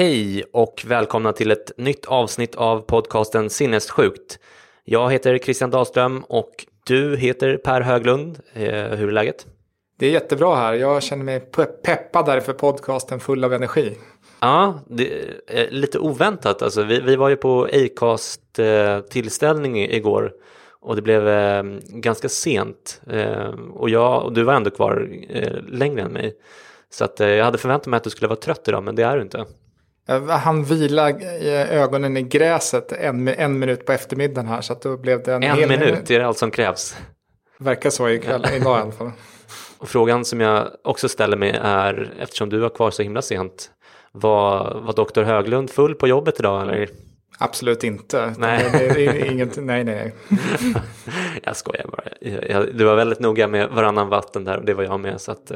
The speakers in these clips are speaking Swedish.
Hej och välkomna till ett nytt avsnitt av podcasten Sinnessjukt. Jag heter Christian Dahlström och du heter Per Höglund. Eh, hur är läget? Det är jättebra här. Jag känner mig peppad där för podcasten full av energi. Ja, det är lite oväntat. Alltså, vi, vi var ju på Acast eh, igår och det blev eh, ganska sent. Och, jag, och du var ändå kvar längre än mig. Så att, jag hade förväntat mig att du skulle vara trött idag, men det är du inte. Han vila ögonen i gräset en, en minut på eftermiddagen här. Så att då blev det en, en hel minut, det är allt som krävs. Verkar så ikväll, idag i alla fall. Och frågan som jag också ställer mig är, eftersom du var kvar så himla sent, var, var doktor Höglund full på jobbet idag eller? Absolut inte. Nej. Det, det, det inget, nej, nej. jag skojar bara. Jag, du var väldigt noga med varannan vatten där och det var jag med. Så att,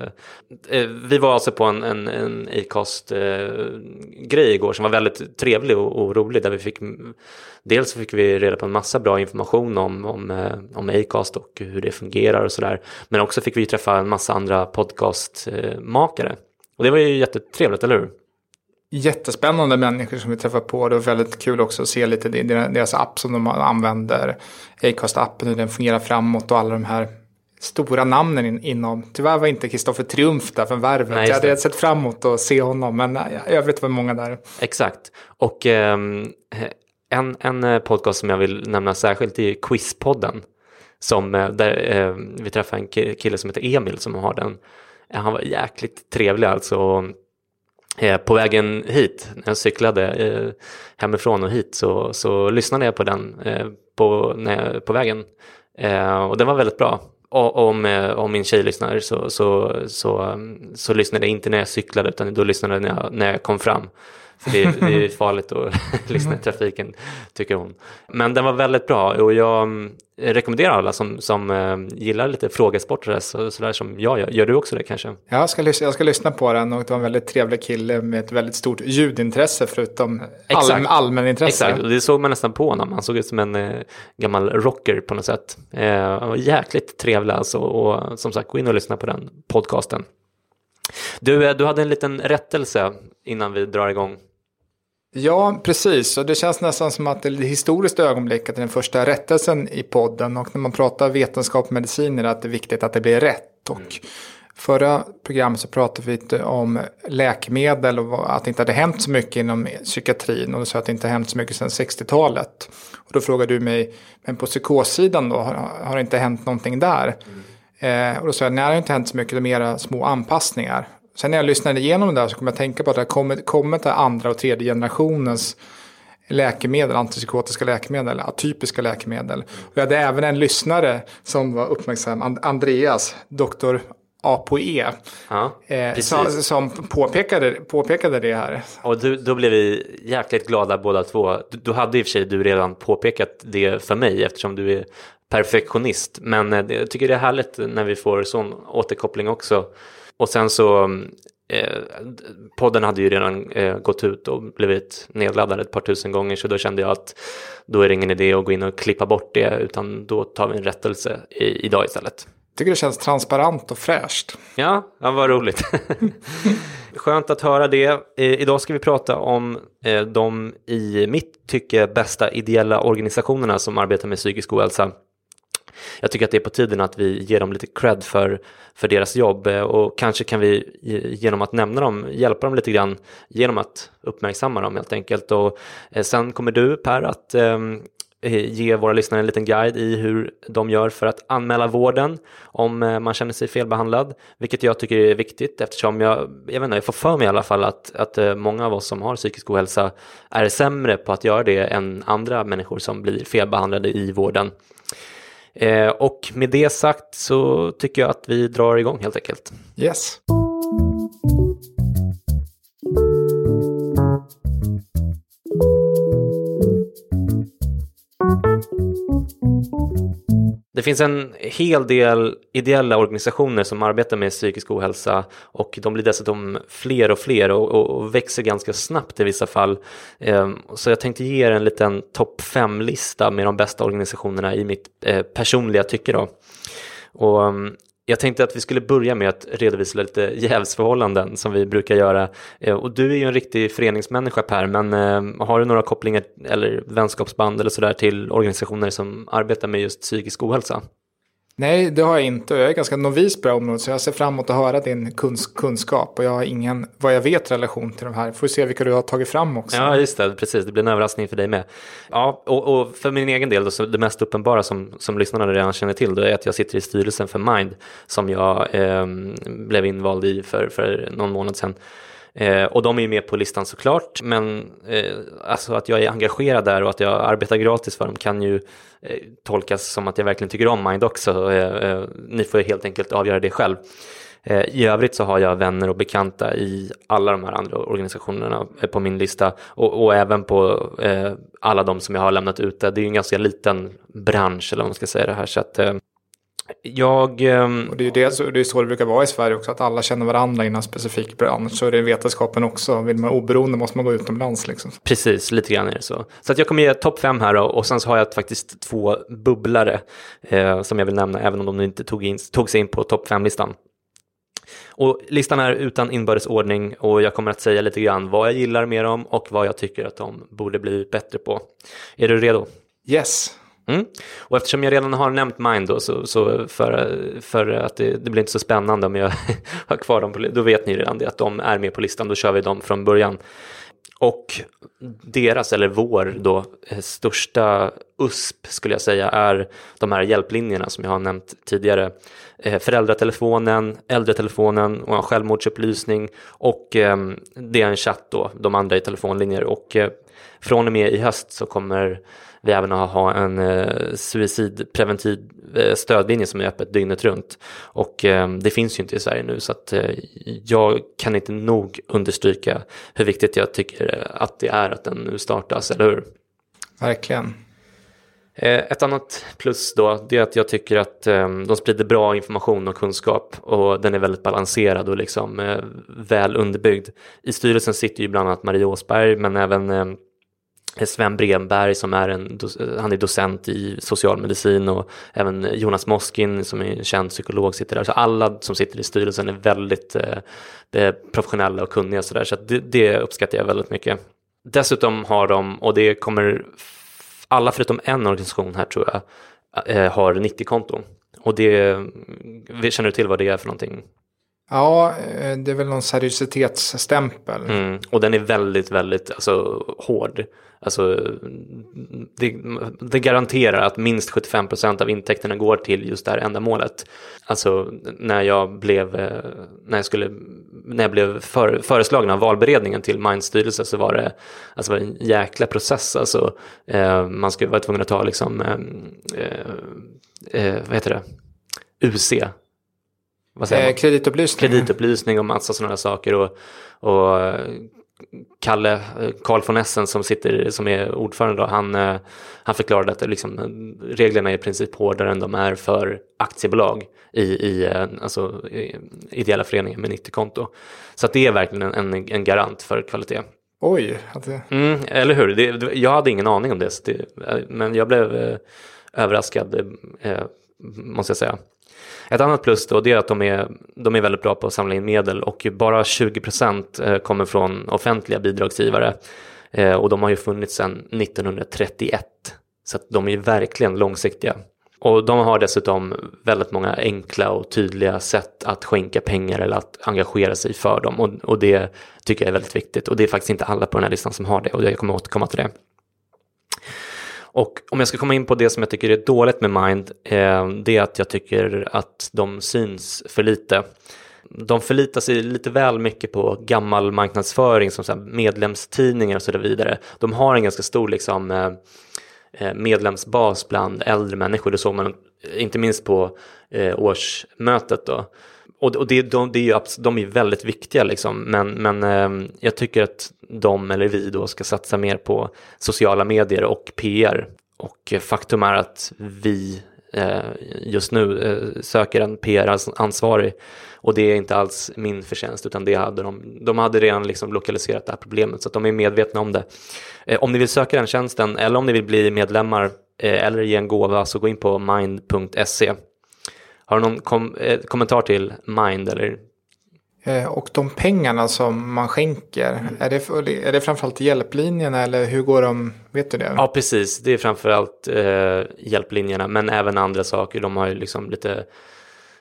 eh, vi var alltså på en, en, en Acast-grej eh, igår som var väldigt trevlig och, och, rolig. Där vi fick, dels fick vi reda på en massa bra information om, om, eh, om Acast och hur det fungerar och sådär. Men också fick vi träffa en massa andra podcastmakare. Och det var ju jättetrevligt, eller hur? Jättespännande människor som vi träffar på. Det var väldigt kul också att se lite deras app som de använder. Acast-appen, hur den fungerar framåt och alla de här stora namnen inom. Tyvärr var inte Kristoffer Triumf där från Värvet. Nej, jag hade sett fram emot att se honom, men i övrigt var många där. Exakt. Och eh, en, en podcast som jag vill nämna särskilt är Quizpodden. Som, eh, där eh, vi träffade en kille som heter Emil som har den. Han var jäkligt trevlig alltså Eh, på vägen hit, när jag cyklade eh, hemifrån och hit så, så lyssnade jag på den eh, på, när, på vägen. Eh, och den var väldigt bra. Och om, eh, om min tjej lyssnar så, så, så, så lyssnade jag inte när jag cyklade utan då lyssnade jag när jag, när jag kom fram. För det, det är farligt att lyssna i trafiken, tycker hon. Men den var väldigt bra och jag mm, rekommenderar alla som, som uh, gillar lite frågesporter så, sådär som jag gör. Gör du också det kanske? Jag ska, jag ska lyssna på den och det var en väldigt trevlig kille med ett väldigt stort ljudintresse förutom all, allmänintresse. Exakt, och det såg man nästan på honom. Han såg ut som en uh, gammal rocker på något sätt. Uh, han var jäkligt trevlig alltså och som sagt gå in och lyssna på den podcasten. Du, du hade en liten rättelse innan vi drar igång. Ja, precis. Och det känns nästan som att det är ett historiskt ögonblick att det är den första rättelsen i podden. Och när man pratar vetenskap och medicin är det att det är viktigt att det blir rätt. Och mm. förra programmet så pratade vi lite om läkemedel och att det inte hade hänt så mycket inom psykiatrin. Och du sa att det inte hänt så mycket sedan 60-talet. Och då frågade du mig, men på psykossidan då, har, har det inte hänt någonting där? Mm. Eh, och då sa jag, nej det har inte hänt så mycket, det är mera små anpassningar. Sen när jag lyssnade igenom det där så kom jag att tänka på att det har kommit, kommit andra och tredje generationens läkemedel, antipsykotiska läkemedel, atypiska läkemedel. Och jag hade även en lyssnare som var uppmärksam, Andreas, doktor A på E, ja, eh, som, som påpekade, påpekade det här. Och du, då blev vi jäkligt glada båda två. Du, du hade i och för sig du redan påpekat det för mig eftersom du är perfektionist. Men eh, jag tycker det är härligt när vi får sån återkoppling också. Och sen så eh, podden hade ju redan eh, gått ut och blivit nedladdad ett par tusen gånger så då kände jag att då är det ingen idé att gå in och klippa bort det utan då tar vi en rättelse i, idag istället. Tycker det känns transparent och fräscht. Ja, ja vad roligt. Skönt att höra det. Eh, idag ska vi prata om eh, de i mitt tycke bästa ideella organisationerna som arbetar med psykisk ohälsa. Jag tycker att det är på tiden att vi ger dem lite cred för, för deras jobb eh, och kanske kan vi genom att nämna dem hjälpa dem lite grann genom att uppmärksamma dem helt enkelt. Och eh, sen kommer du Per att ehm, Eh, ge våra lyssnare en liten guide i hur de gör för att anmäla vården om eh, man känner sig felbehandlad, vilket jag tycker är viktigt eftersom jag, jag vet inte, jag får för mig i alla fall att, att eh, många av oss som har psykisk ohälsa är sämre på att göra det än andra människor som blir felbehandlade i vården. och med det sagt så tycker jag att vi drar igång helt enkelt. Yes. Det finns en hel del ideella organisationer som arbetar med psykisk ohälsa och de blir dessutom fler och fler och, och, och växer ganska snabbt i vissa fall. Ehm, så jag tänkte ge er en liten topp fem-lista med de bästa organisationerna i mitt eh, personliga tycke. Då. Och, ehm, jag tänkte att vi skulle börja med att redovisa lite jävsförhållanden som vi brukar göra. Eh, och du är ju en riktig föreningsmänniska Per, men eh, har du några kopplingar eller vänskapsband eller sådär till organisationer som arbetar med just psykisk ohälsa? Nej, det har jag inte. Jag är ganska novis på det här området så jag ser fram emot att höra din kuns kunskap. Och jag har ingen, vad jag vet, relation till de här. Får se vilka du har tagit fram också. Ja, just det. Precis. Det blir en överraskning för dig med. Ja, och, och för min egen del, då, så det mest uppenbara som, som lyssnarna redan känner till, då är att jag sitter i styrelsen för Mind som jag eh, blev invald i för, för någon månad sedan. Eh, och de är ju med på listan såklart, men eh, alltså att jag är engagerad där och att jag arbetar gratis för dem kan ju eh, tolkas som att jag verkligen tycker om Mind också. Eh, eh, ni får helt enkelt avgöra det själv. Eh, I övrigt så har jag vänner och bekanta i alla de här andra organisationerna eh, på min lista och, och även på eh, alla de som jag har lämnat ute. Det är ju en ganska liten bransch eller vad man ska säga det här så att jag... Ehm, och det är det, så, det är så det brukar vara i Sverige också, att alla känner varandra inom en specifik bransch. Så är det vetenskapen också. Vill man oberoende måste man gå utomlands. Liksom. Precis, lite grann är det så. Så att jag kommer ge topp fem här då, och sen så har jag faktiskt två bubblare eh, som jag vill nämna, även om de inte tog, in, tog sig in på topp fem-listan. Och listan är utan inbördes ordning och jag kommer att säga lite grann vad jag gillar med dem och vad jag tycker att de borde bli bättre på. Är du redo? Yes. Mm. Och eftersom jag redan har nämnt Mind då, så, så för, för att det, det, blir inte så spännande om jag har kvar dem, på, då vet ni redan det att de är med på listan, då kör vi dem från början. Och deras, eller vår då, eh, största USP skulle jag säga är de här hjälplinjerna som jag har nämnt tidigare. Eh, föräldratelefonen, äldretelefonen och en självmordsupplysning och eh, det är en chatt då, de andra i telefonlinjer och eh, från och med i höst så kommer vi även ha en eh, suicidpreventiv eh, stödlinje som är öppet dygnet runt. Och eh, det finns ju inte i Sverige nu så att eh, jag kan inte nog understryka hur viktigt jag tycker att det är att den nu startas, eller hur? Verkligen. Eh, ett annat plus då, det är att jag tycker att eh, de sprider bra information och kunskap och den är väldigt balanserad och liksom eh, väl underbyggd. I styrelsen sitter ju bland annat Marie Åsberg men även Sven Bremberg som är en, han är docent i socialmedicin och även Jonas Moskin som är en känd psykolog sitter där. Så alla som sitter i styrelsen är väldigt eh, professionella och kunniga så där. Så det, det uppskattar jag väldigt mycket. Dessutom har de, och det kommer alla förutom en organisation här tror jag, eh, har 90-konton. Och det, känner du till vad det är för någonting? Ja, eh, det är väl någon seriositetsstämpel. Mm, och den är väldigt, väldigt alltså, hård. Alltså, det, det garanterar att minst 75 procent av intäkterna går till just det här ändamålet. Alltså när jag blev, eh, när jag skulle, när jag blev för, föreslagen av valberedningen till Minds styrelse så var det, alltså var det en jäkla process. Alltså, eh, man skulle vara tvungen att ta liksom, eh, eh, eh vad heter det, UC, vad säger man? kreditupplysning. Kreditupplysning och massa sådana saker. Och, och Kalle, eh, Carl von Essen som, sitter, som är ordförande, då, han, eh, han förklarade att liksom, reglerna är i princip hårdare än de är för aktiebolag i, i, alltså, i ideella föreningar med 90-konto. Så att det är verkligen en, en, garant för kvalitet. Oj! Alltså. Mm, eller hur? Det, jag hade ingen aning om det, det men jag blev eh, överraskad, eh, måste jag säga. Ett annat plus då det är att de är, de är väldigt bra på att samla in medel och bara 20% eh, kommer från offentliga bidragsgivare. Eh, och de har ju funnits sedan 1931. Så att de är verkligen långsiktiga. Och de har dessutom väldigt många enkla och tydliga sätt att skänka pengar eller att engagera sig för dem. Och, och det tycker jag är väldigt viktigt. Och det är faktiskt inte alla på den här listan som har det och jag kommer återkomma till det. Och om jag ska komma in på det som jag tycker är dåligt med Mind, eh, det är att jag tycker att de syns för lite. De förlitar sig lite väl mycket på gammal marknadsföring som så medlemstidningar och så vidare. De har en ganska stor liksom, eh, eh, medlemsbas bland äldre människor. Det såg man inte minst på eh, årsmötet. Då. Och, och det, de, det är ju, de är väldigt viktiga liksom, men, men eh, jag tycker att de eller vi då ska satsa mer på sociala medier och PR. Och faktum är att vi eh, just nu eh, söker en PR-ansvarig och det är inte alls min förtjänst utan det hade de, de hade redan liksom lokaliserat det här problemet så att de är medvetna om det. Eh, om ni vill söka den tjänsten eller om ni vill bli medlemmar eh, eller ge en gåva så gå in på mind.se har du någon kom eh, kommentar till Mind eller? Eh, och de pengarna som man skänker, mm. är, det, är det framförallt hjälplinjerna eller hur går de, vet du det? Ja, precis. Det är framförallt eh, hjälplinjerna, men även andra saker. De har ju liksom lite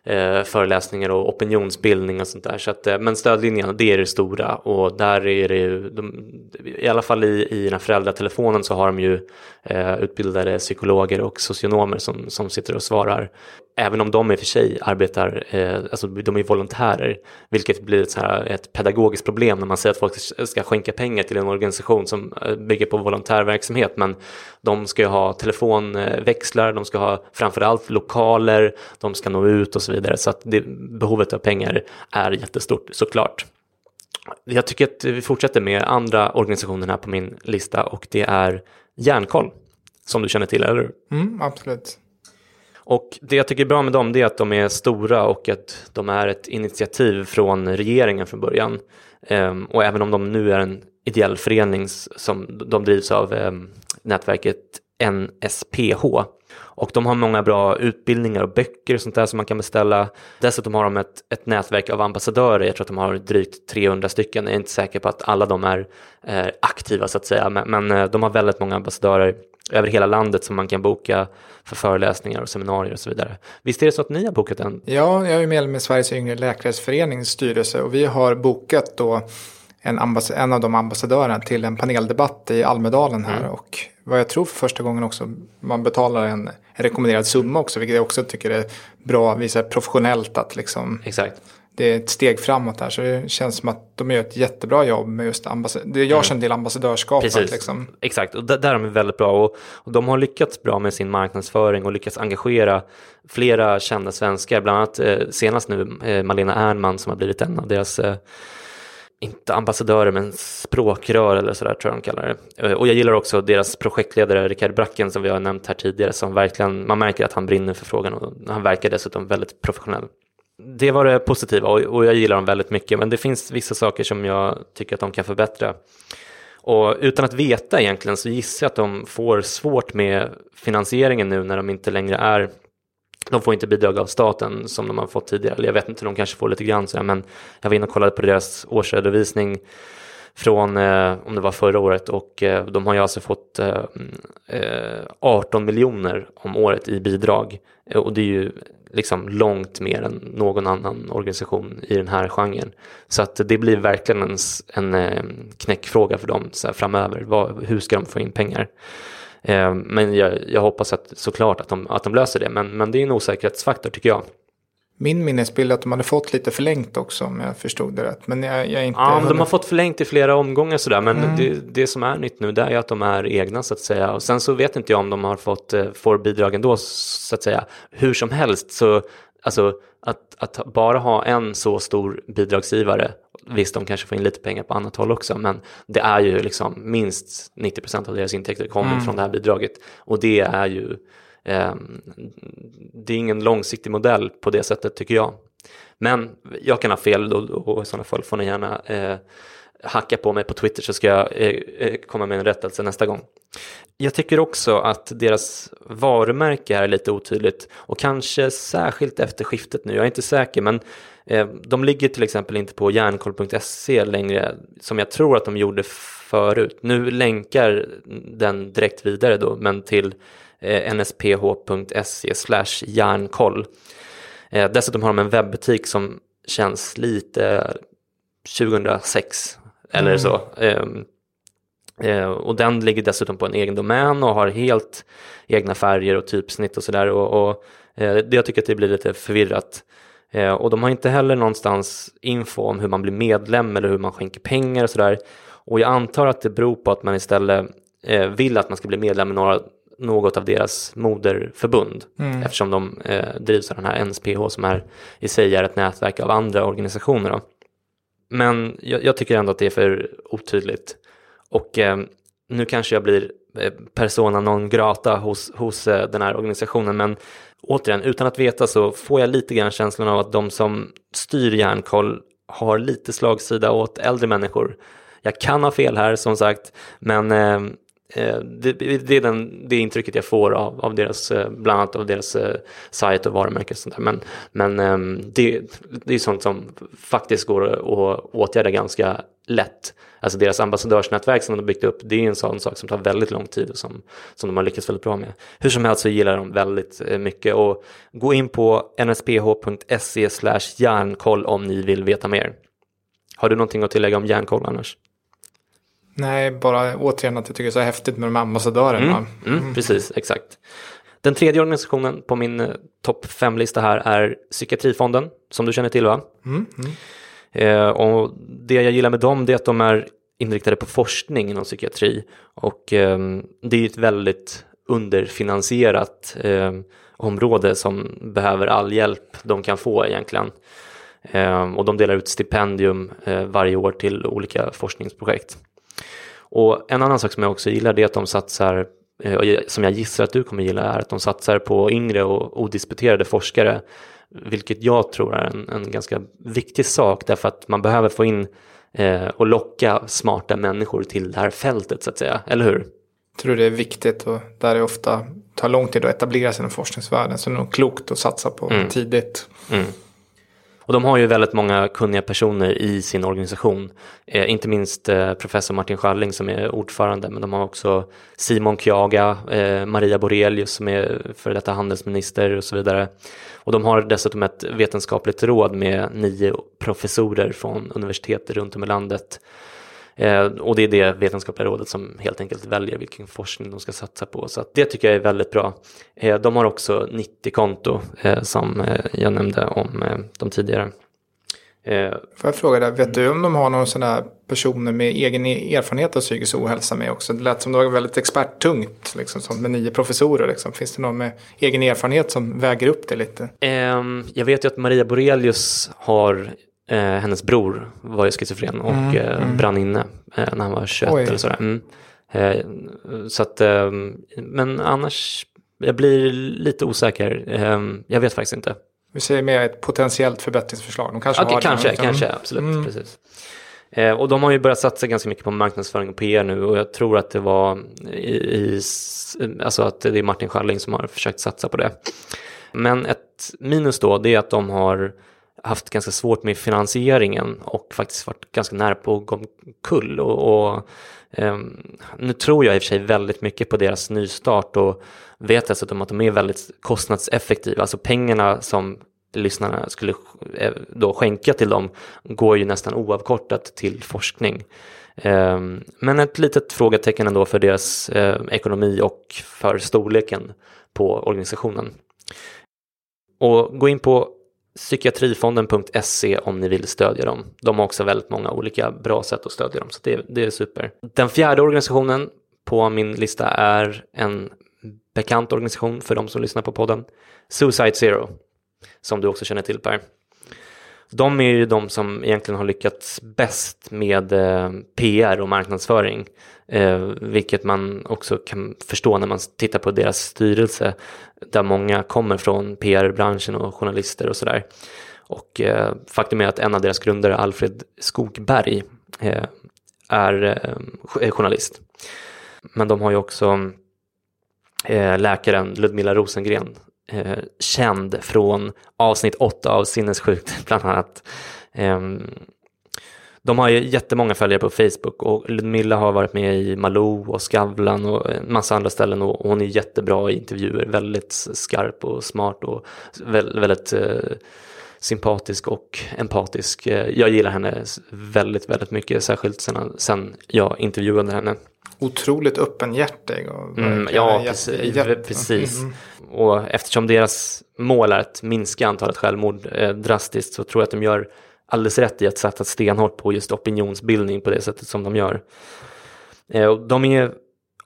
eh, föreläsningar och opinionsbildning och sånt där. Så att, eh, men stödlinjen, det är det stora och där är det ju, de, i alla fall i, i den här föräldratelefonen så har de ju eh, utbildade psykologer och socionomer som, som sitter och svarar. Även om de i och för sig arbetar, eh, alltså de är volontärer, vilket blir ett, så här, ett pedagogiskt problem när man säger att folk ska skänka pengar till en organisation som eh, bygger på volontärverksamhet. Men de ska ju ha telefonväxlar, de ska ha framförallt lokaler, de ska nå ut och så vidare. Så att det, behovet av pengar är jättestort såklart. Jag tycker att vi fortsätter med andra organisationer här på min lista och det är Järnkoll som du känner till, eller hur? mm, Absolut. Och det jag tycker är bra med dem är att de är stora och att de är ett initiativ från regeringen från början. Um, och även om de nu är en ideell förening som de drivs av um, nätverket NSPH och de har många bra utbildningar och böcker och sånt där som man kan beställa. Dessutom har de ett, ett nätverk av ambassadörer. Jag tror att de har drygt 300 stycken. Jag är inte säker på att alla de är är aktiva så att säga. Men, men eh, de har väldigt många ambassadörer över hela landet som man kan boka för föreläsningar och seminarier och så vidare. Visst är det så att ni har bokat en? Ja, jag är medlem i Sveriges yngre läkares förenings styrelse och vi har bokat då en, en, av de ambassadörerna till en paneldebatt i Almedalen här. Mm. Och vad jag tror för första gången också, man betalar en, en rekommenderad summa också, vilket jag också tycker är bra, visar professionellt att liksom Exakt. det är ett steg framåt här. Så det känns som att de gör ett jättebra jobb med just ambassadör, det jag mm. känner till ambassadörskapet. Liksom. Exakt, och där, där är de väldigt bra. Och, och, de har lyckats bra med sin marknadsföring och lyckats engagera flera kända svenskar, bland annat eh, senast nu eh, Malena Ernman som har blivit en av deras eh, inte ambassadörer men språkrör eller sådär tror jag de kallar det. Eh, och jag gillar också deras projektledare Rickard Bracken som vi har nämnt här tidigare som verkligen, man märker att han brinner för frågan och han verkar dessutom väldigt professionell. Det var det positiva och jag gillar dem väldigt mycket men det finns vissa saker som jag tycker att de kan förbättra. Och utan att veta egentligen så gissar jag att de får svårt med finansieringen nu när de inte längre är de får inte bidrag av staten som de har fått tidigare. Eller jag vet inte, de kanske får lite grann sådär, men jag var inne och kollade på deras årsredovisning från, eh, om det var förra året, och eh, de har ju alltså fått eh, eh 18 miljoner om året i bidrag. Eh, och det är ju liksom långt mer än någon annan organisation i den här genren. Så att det blir verkligen en, en eh, knäckfråga för dem så framöver. Vad, hur ska de få in pengar? Eh, men jag, jag, hoppas att, såklart att de, att de löser det. Men, men det är en osäkerhetsfaktor tycker jag. Min minnesbild är att de hade fått lite förlängt också om jag förstod det rätt. Men jag, jag är inte... Ja, de har fått förlängt i flera omgångar sådär. Men mm. det, det, som är nytt nu det är att de är egna så att säga. Och sen så vet inte jag om de har fått, eh, får bidrag ändå så att säga. Hur som helst så alltså att, att bara ha en så stor bidragsgivare, visst de kanske får in lite pengar på annat håll också, men det är ju liksom minst 90% av deras intäkter kommer mm. från det här bidraget och det är ju eh, det är ingen långsiktig modell på det sättet tycker jag. Men jag kan ha fel och, och i sådana fall får ni gärna eh, hacka på mig på Twitter så ska jag eh, eh, komma med en rättelse nästa gång. Jag tycker också att deras varumärke är lite otydligt och kanske särskilt efter skiftet nu, jag är inte säker men eh, de ligger till exempel inte på järnkoll.se längre som jag tror att de gjorde förut. Nu länkar den direkt vidare då men till eh, nsph.se slash järnkoll. Eh, dessutom har de en webbutik som känns lite 2006 eller mm. så. Um, uh, och den ligger dessutom på en egen domän och har helt egna färger och typsnitt och sådär. Och, och det, jag tycker att det blir lite förvirrat. Uh, och de har inte heller någonstans info om hur man blir medlem eller hur man skänker pengar och sådär. Och jag antar att det beror på att man istället vill att man ska bli medlem i några något av deras moderförbund mm. eftersom de eh, drivs av den här NSPH som är i sig är ett nätverk av andra organisationer. Då. Men jag, jag, tycker ändå att det är för otydligt. Och eh, nu kanske jag blir eh, persona non grata hos, hos eh, den här organisationen, men återigen, utan att veta så får jag lite grann känslan av att de som styr Järnkoll har lite slagsida åt äldre människor. Jag kan ha fel här som sagt, men Eh, Eh, det, det, är den, det intrycket jag får av, av deras, eh, bland annat av deras eh, sajt och varumärke. Och sånt där. Men, men ehm, det, det är sånt som faktiskt går att åtgärda ganska lätt. Alltså deras ambassadörsnätverk som de har byggt upp, det är en sån sak som tar väldigt lång tid och som, som de har lyckats väldigt bra med. Hur som helst så gillar de väldigt mycket och gå in på nsph.se järnkoll om ni vill veta mer. Har du någonting att tillägga om järnkoll annars? Nej, bara återigen att jag tycker det är så häftigt med de ambassadörerna. Mm, mm, mm. Precis, exakt. Den tredje organisationen på min eh, topp fem-lista här är Psykiatrifonden, som du känner till va? Mm, mm. Eh, och det jag gillar med dem är att de är inriktade på forskning inom psykiatri och eh, det är ett väldigt underfinansierat eh, område som behöver all hjälp de kan få egentligen. Eh, och de delar ut stipendium eh, varje år till olika forskningsprojekt. Och en annan sak som jag också gillar det är att de satsar, eh, som jag gissar att du kommer gilla, är att de satsar på yngre och odisputerade forskare. Vilket jag tror är en, en ganska viktig sak därför att man behöver få in eh, och locka smarta människor till det här fältet så att säga, eller hur? Jag tror det är viktigt och där det ofta tar lång tid att etablera sig inom forskningsvärlden så det är nog klokt att satsa på mm. tidigt. Mm. Och de har ju väldigt många kunniga personer i sin organisation. Eh, inte minst eh, professor Martin Schalling som är ordförande, men de har också Simon Kjaga, eh, Maria Borelius som är före detta handelsminister och så vidare. Och de har dessutom ett vetenskapligt råd med nio professorer från universitet runt om i landet Eh, och det är det vetenskapliga rådet som helt enkelt väljer vilken forskning de ska satsa på. Så det tycker jag är väldigt bra. Eh, de har också 90-konto eh, som eh, jag nämnde om eh, de tidigare. Eh, Får jag fråga dig, vet du om de har någon sån här personer med egen erfarenhet av psykisk ohälsa med också? Det lät som det var väldigt experttungt, liksom, med nio professorer. Liksom. Finns det någon med egen erfarenhet som väger upp det lite? Ehm, jag vet ju att Maria Borelius har Eh, hennes bror var ju schizofren och mm, eh, mm. brann inne eh, när han var 21 Oj. eller sådär. Mm. Eh, så att, eh, men annars, jag blir lite osäker. Eh, jag vet faktiskt inte. Vi säger mer ett potentiellt förbättringsförslag. De kanske okay, har kanske, det. kanske, absolut. Mm. Precis. och de har ju börjat satsa ganska mycket på marknadsföring och PR nu och jag tror att det var i, i alltså att det är Martin Schalling som har försökt satsa på det. Men ett minus då, det är att de har haft ganska svårt med finansieringen och faktiskt varit ganska nära på att gå omkull. Och, och eh, nu tror jag i och för sig väldigt mycket på deras nystart och vet dessutom att de är väldigt kostnadseffektiva. Alltså pengarna som lyssnarna skulle eh, då skänka till dem går ju nästan oavkortat till forskning. Ehm, men ett litet frågetecken ändå för deras eh, ekonomi och för storleken på organisationen. Och gå in på psykiatrifonden.se om ni vill stödja dem. De har också väldigt många olika bra sätt att stödja dem, så det, det är super. Den fjärde organisationen på min lista är en bekant organisation för de som lyssnar på podden, Suicide Zero. som du också känner till Per. De är ju de som egentligen har lyckats bäst med eh, PR och marknadsföring. Eh, vilket man också kan förstå när man tittar på deras styrelse. Där många kommer från PR-branschen och journalister och sådär. Och eh, faktum är att en av deras grundare, Alfred Skogberg, är journalist. Men de har ju också läkaren Ludmilla Rosengren, eh, känd från avsnitt 8 av Sinnessjukt bland annat. Eh, de har ju jättemånga följare på Facebook och Ludmilla har varit med i Malou och Skavlan och en massa andra ställen och hon är jättebra i intervjuer, väldigt skarp och smart och väldigt, väldigt eh, sympatisk och empatisk. Eh, jag gillar henne väldigt, väldigt mycket, särskilt sen, sen jag intervjuade henne. Otroligt öppenhjärtig. Och mm, ja, precis. Precis. Mm. Och eftersom deras mål är att minska antalet självmord eh, drastiskt så tror jag att de gör alldeles rätt i att satsa stenhårt på just opinionsbildning på det sättet som de gör. Eh, och de är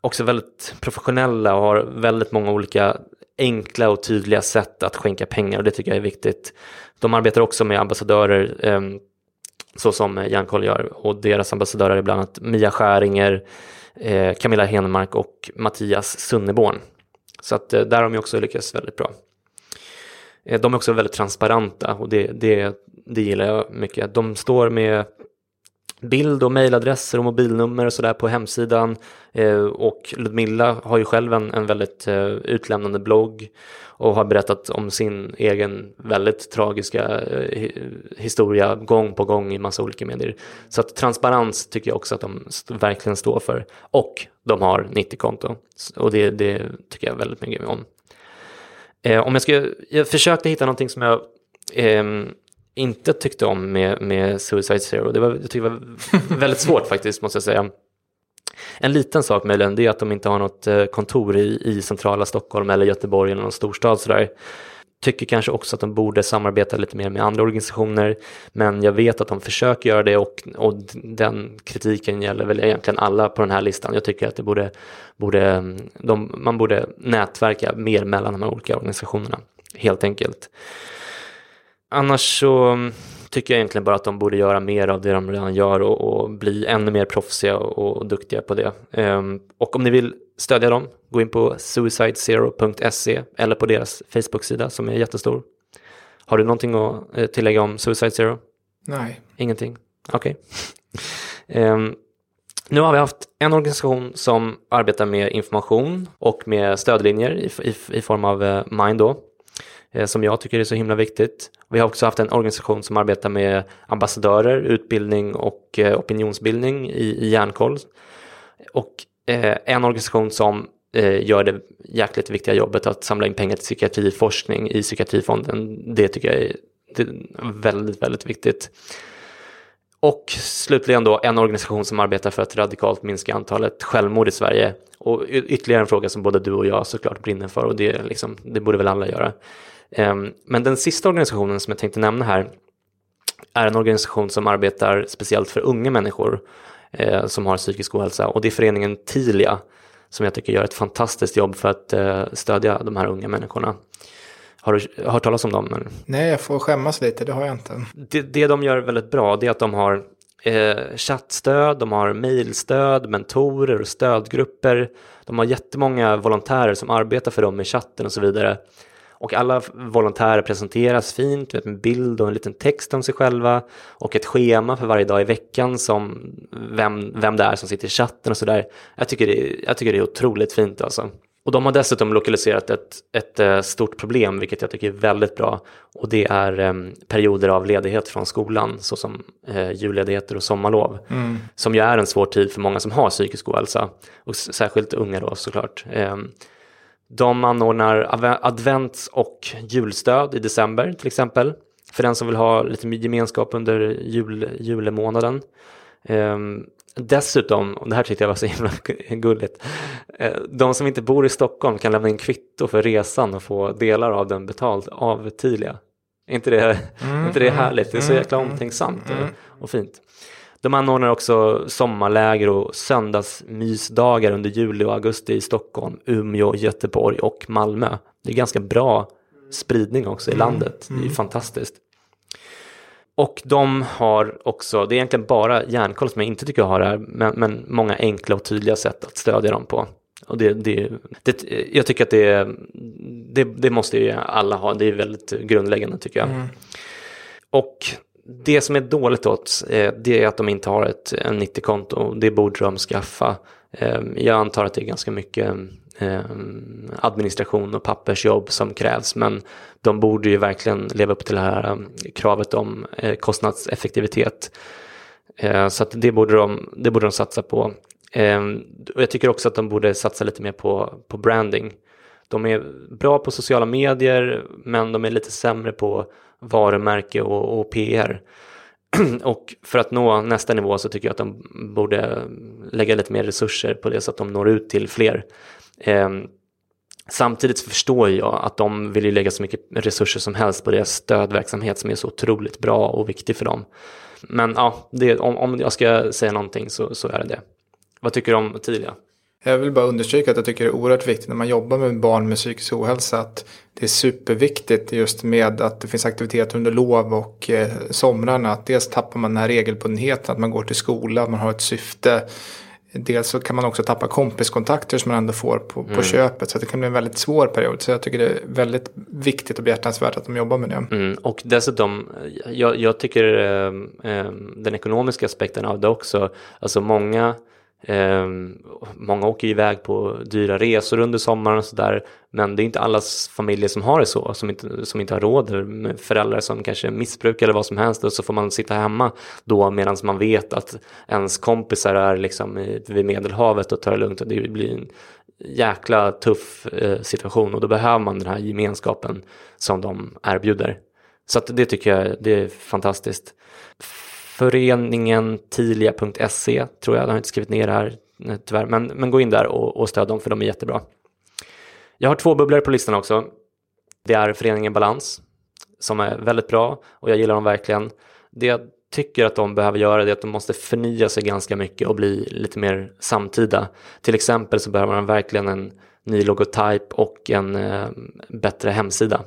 också väldigt professionella och har väldigt många olika enkla och tydliga sätt att skänka pengar och det tycker jag är viktigt. De arbetar också med ambassadörer eh, så som Jan gör och deras ambassadörer är bland annat Mia Skäringer, eh, Camilla Henemark och Mattias Sunneborn. Så att eh, där har de också lyckats väldigt bra. Eh, de är också väldigt transparenta och det, det, det gillar jag mycket. De står med bild och mejladresser och mobilnummer och sådär på hemsidan. Eh, och Ludmilla har ju själv en, en väldigt eh, utlämnande blogg och har berättat om sin egen väldigt tragiska eh, historia gång på gång i massa olika medier. Så att transparens tycker jag också att de verkligen står för. Och de har 90-konto och det, det tycker jag väldigt mycket om. Eh, om jag, ska, jag försökte hitta någonting som jag ehm, inte tyckte om med, med Suicide Zero. Det var, jag tycker det var väldigt svårt faktiskt, måste jag säga. En liten sak möjligen, det är att de inte har något eh, kontor i, i centrala Stockholm eller Göteborg eller någon storstad sådär. Tycker kanske också att de borde samarbeta lite mer med andra organisationer, men jag vet att de försöker göra det och, och den kritiken gäller väl egentligen alla på den här listan. Jag tycker att det borde, borde de, man borde nätverka mer mellan de här olika organisationerna, helt enkelt. Annars så tycker jag egentligen bara att de borde göra mer av det de redan gör och, och bli ännu mer proffsiga och, och duktiga på det. Um, och om ni vill stödja dem, gå in på suicidezero.se eller på deras Facebook-sida som är jättestor. Har du någonting att eh, tillägga om Suicide Zero? Nej. Ingenting? Okej. Okay. Um, ehm, nu har vi haft en organisation som arbetar med information och med stödlinjer i, i, i form av uh, Mind då, eh, Eh, som jag tycker är så himla viktigt. Vi har också haft en organisation som arbetar med ambassadörer, utbildning och eh, opinionsbildning i, i Järnkoll. Och eh, en organisation som gör det jäkligt viktiga jobbet att samla in pengar till psykiatriforskning i psykiatrifonden. Det tycker jag är, är väldigt, väldigt viktigt. Och slutligen då en organisation som arbetar för att radikalt minska antalet självmord i Sverige. Och ytterligare en fråga som både du och jag såklart brinner för och det, liksom, det borde väl alla göra. Ehm, men den sista organisationen som jag tänkte nämna här är en organisation som arbetar speciellt för unga människor eh, som har psykisk ohälsa och det är föreningen Tilia som jag tycker gör ett fantastiskt jobb för att eh, stödja de här unga människorna. Har du hört talas om dem? Nej, jag får skämmas lite, det har jag inte. Det, det de gör väldigt bra det är att de har eh, chattstöd, de har mejlstöd, mentorer och stödgrupper. De har jättemånga volontärer som arbetar för dem i chatten och så vidare. Och alla volontärer presenteras fint med en bild och en liten text om sig själva och ett schema för varje dag i veckan som vem, vem det är som sitter i chatten och sådär. Jag, tycker det, jag tycker det är otroligt fint alltså. Och de har dessutom lokaliserat ett, ett eh, stort problem, vilket jag tycker är väldigt bra. Och det är um, perioder av ledighet från skolan, såsom uh, julledigheter och sommarlov. Mm. Som ju är en svår tid för många som har psykisk ohälsa. Och särskilt unga då såklart. Um, de anordnar advents och julstöd i december till exempel. För den som vill ha lite gemenskap under jul, julemånaden. Um, dessutom, och det här tyckte jag var så himla gulligt, uh, de som inte bor i Stockholm kan lämna in kvitto för resan och få delar av den betald av Tilia. Är inte det, mm, inte det mm, härligt? Det är så mm, jäkla mm, omtänksamt mm, och fint. De anordnar också sommarläger och söndagsmysdagar under juli och augusti i Stockholm, Umeå, Göteborg och Malmö. Det är ganska bra spridning också i landet. Det är ju fantastiskt. Och de har också, det är egentligen bara Järnkoll som jag inte tycker har det här, men, men många enkla och tydliga sätt att stödja dem på. Och det, det, det, jag tycker att det, det, det måste ju alla ha, det är väldigt grundläggande tycker jag. Och det som är dåligt åt eh, det är att de inte har ett 90-konto. Det borde de skaffa. Eh, jag antar att det är ganska mycket eh, administration och pappersjobb som krävs. Men de borde ju verkligen leva upp till det här kravet om kostnadseffektivitet. Så att det borde de, det borde de satsa på. Jag tycker också att de borde satsa lite mer på, på branding. De är bra på sociala medier men de är lite sämre på varumärke och, och PR. och för att nå nästa nivå så tycker jag att de borde lägga lite mer resurser på det så att de når ut till fler. Eh, samtidigt förstår jag att de vill ju lägga så mycket resurser som helst på deras stödverksamhet som är så otroligt bra och viktig för dem. Men ja, det, om, om jag ska säga någonting så, så är det det. Vad tycker du om Tilia? Jag vill bara understryka att jag tycker det är oerhört viktigt när man jobbar med barn med psykisk ohälsa att det är superviktigt just med att det finns aktiviteter under lov och eh, somrarna. Att dels tappar man den här regelbundenheten, att man går till skola, man har ett syfte. Dels så kan man också tappa kompiskontakter som man ändå får på, på mm. köpet. Så det kan bli en väldigt svår period. Så jag tycker det är väldigt viktigt och behjärtansvärt att de jobbar med det. Mm. Och dessutom, jag, jag tycker eh, eh, den ekonomiska aspekten av det också. Alltså många Ehm, många åker iväg på dyra resor under sommaren och sådär. Men det är inte allas familjer som har det så, som inte, som inte har råd. Med föräldrar som kanske missbrukar eller vad som helst och så får man sitta hemma då medan man vet att ens kompisar är liksom vid Medelhavet och tar det lugnt och det blir en jäkla tuff eh, situation och då behöver man den här gemenskapen som de erbjuder. Så att det tycker jag det är fantastiskt föreningen tilia.se tror jag, jag har inte skrivit ner det här eh, tyvärr, men, men gå in där och, och stöd dem för de är jättebra. Jag har två bubblor på listan också. Det är föreningen Balans som är väldigt bra och jag gillar dem verkligen. Det jag tycker att de behöver göra är att de måste förnya sig ganska mycket och bli lite mer samtida. Till exempel så behöver man verkligen en ny logotyp och en eh, bättre hemsida.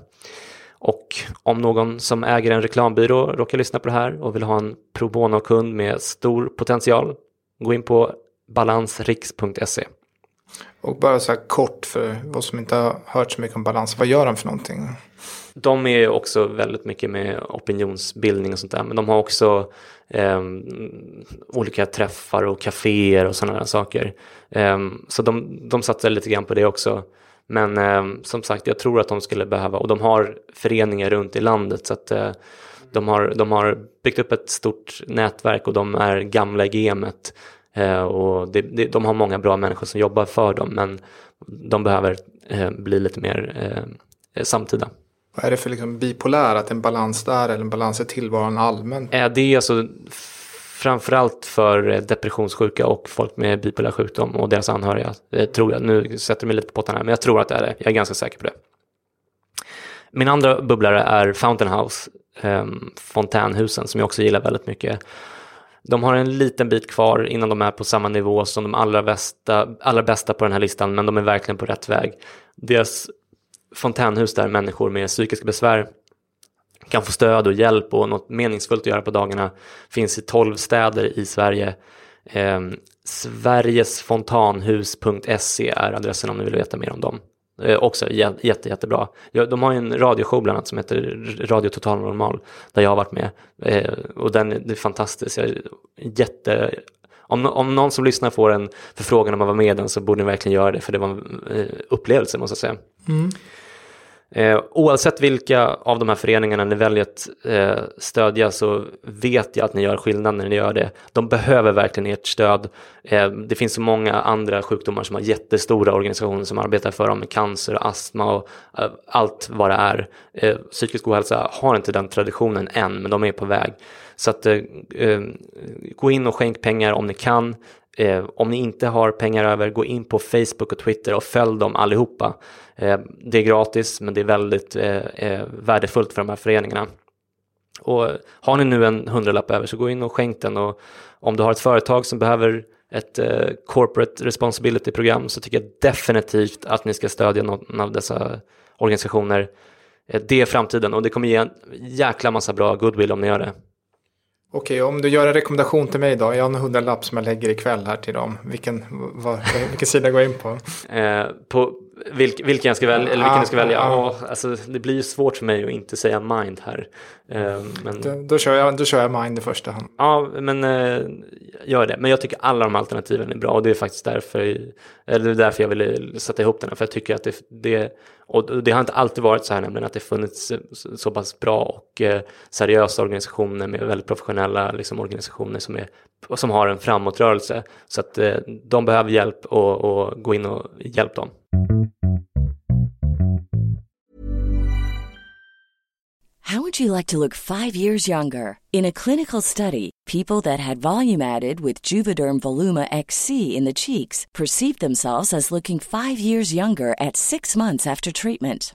Och om någon som äger en reklambyrå råkar lyssna på det här och vill ha en pro bono-kund med stor potential, gå in på balansriks.se. Och bara så här kort för vad som inte har hört så mycket om balans, vad gör de för någonting? De är också väldigt mycket med opinionsbildning och sånt där, men de har också eh, olika träffar och kaféer och sådana där saker. Eh, så de, de satsar lite grann på det också. Men eh, som sagt, jag tror att de skulle behöva, och de har föreningar runt i landet så att eh, de, har, de har byggt upp ett stort nätverk och de är gamla i gamet. Eh, och det, det, de har många bra människor som jobbar för dem men de behöver eh, bli lite mer eh, samtida. Vad är det för liksom bipolär, att en balans där eller en balans i tillvaron allmänt? Eh, det är alltså framförallt för eh, depressionssjuka och folk med bipolär sjukdom och deras anhöriga, eh, tror jag. Nu sätter jag mig lite på pottan här, men jag tror att det är det. Jag är ganska säker på det. Min andra bubblare är Fountain House, eh, fontänhusen, som jag också gillar väldigt mycket. De har en liten bit kvar innan de är på samma nivå som de allra bästa, allra bästa på den här listan, men de är verkligen på rätt väg. Deras fontänhus där människor med psykiska besvär kan få stöd och hjälp och något meningsfullt att göra på dagarna finns i tolv städer i Sverige. Eh, Sverigesfontanhus.se är adressen om ni vill veta mer om dem. Eh, också jätte, jättebra. De har ju en radioshow bland annat som heter Radio Total Normal där jag har varit med eh, och den är, är fantastisk. Jag är jätte, om, om någon som lyssnar får en förfrågan om att vara med i den så borde ni verkligen göra det för det var en eh, upplevelse måste jag säga. Mm. Eh, oavsett vilka av de här föreningarna ni väljer att eh, stödja så vet jag att ni gör skillnad när ni gör det. De behöver verkligen ert stöd. Eh, det finns så många andra sjukdomar som har jättestora organisationer som arbetar för dem med cancer, astma och eh, allt vad det är. Eh, psykisk ohälsa har inte den traditionen än, men de är på väg. Så att, eh, eh, gå in och skänk pengar om ni kan. Eh, om ni inte har pengar över, gå in på Facebook och Twitter och följ dem allihopa. Eh, det är gratis, men det är väldigt eh, eh, värdefullt för de här föreningarna. Och har ni nu en hundralapp över så gå in och skänk den. Och om du har ett företag som behöver ett eh, corporate responsibility program så tycker jag definitivt att ni ska stödja någon av dessa organisationer. eh, det är framtiden och det kommer ge en jäkla massa bra goodwill om ni gör det. Okej, om du gör en rekommendation till mig då. Jag har en hundralapp som jag lägger ikväll här till dem. Vilken, vad, vilken sida går jag in på? Eh, på vilk, vilken jag ska välja, eller vilken jag ska välja. Ah, alltså, det blir ju svårt för mig att inte säga Mind här. Eh, men... då, då, kör jag, då kör jag Mind i första hand. Ja, men eh, gör det. Men jag tycker alla de alternativen är bra och det är faktiskt därför, eller därför jag ville sätta ihop den här. För jag tycker att det, det, och det har inte alltid varit så här nämligen att det funnits så pass bra och eh, seriösa organisationer med väldigt professionella liksom, organisationer som, är, som har en framåtrörelse. Så att eh, de behöver hjälp och, och gå in och hjälp dem. How would you like to look five years younger? In a clinical study, people that had volume added with Juvederm Voluma XC in the cheeks perceived themselves as looking five years younger at six months after treatment.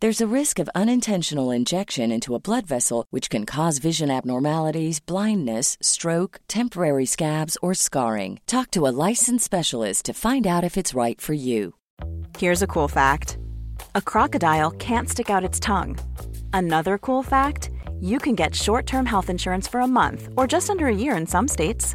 There's a risk of unintentional injection into a blood vessel, which can cause vision abnormalities, blindness, stroke, temporary scabs, or scarring. Talk to a licensed specialist to find out if it's right for you. Here's a cool fact a crocodile can't stick out its tongue. Another cool fact you can get short term health insurance for a month or just under a year in some states.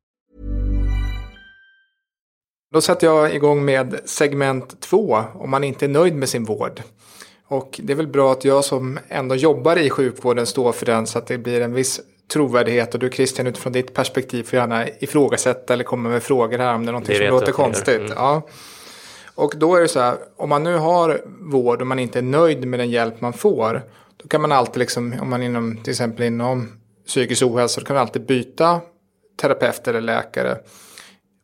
Då sätter jag igång med segment två om man inte är nöjd med sin vård. Och det är väl bra att jag som ändå jobbar i sjukvården står för den så att det blir en viss trovärdighet. Och du Christian utifrån ditt perspektiv får gärna ifrågasätta eller komma med frågor här om det är någonting det som låter konstigt. Mm. Ja. Och då är det så här, om man nu har vård och man inte är nöjd med den hjälp man får. Då kan man alltid, liksom, om man inom, till exempel inom psykisk ohälsa, då kan man alltid byta terapeut eller läkare.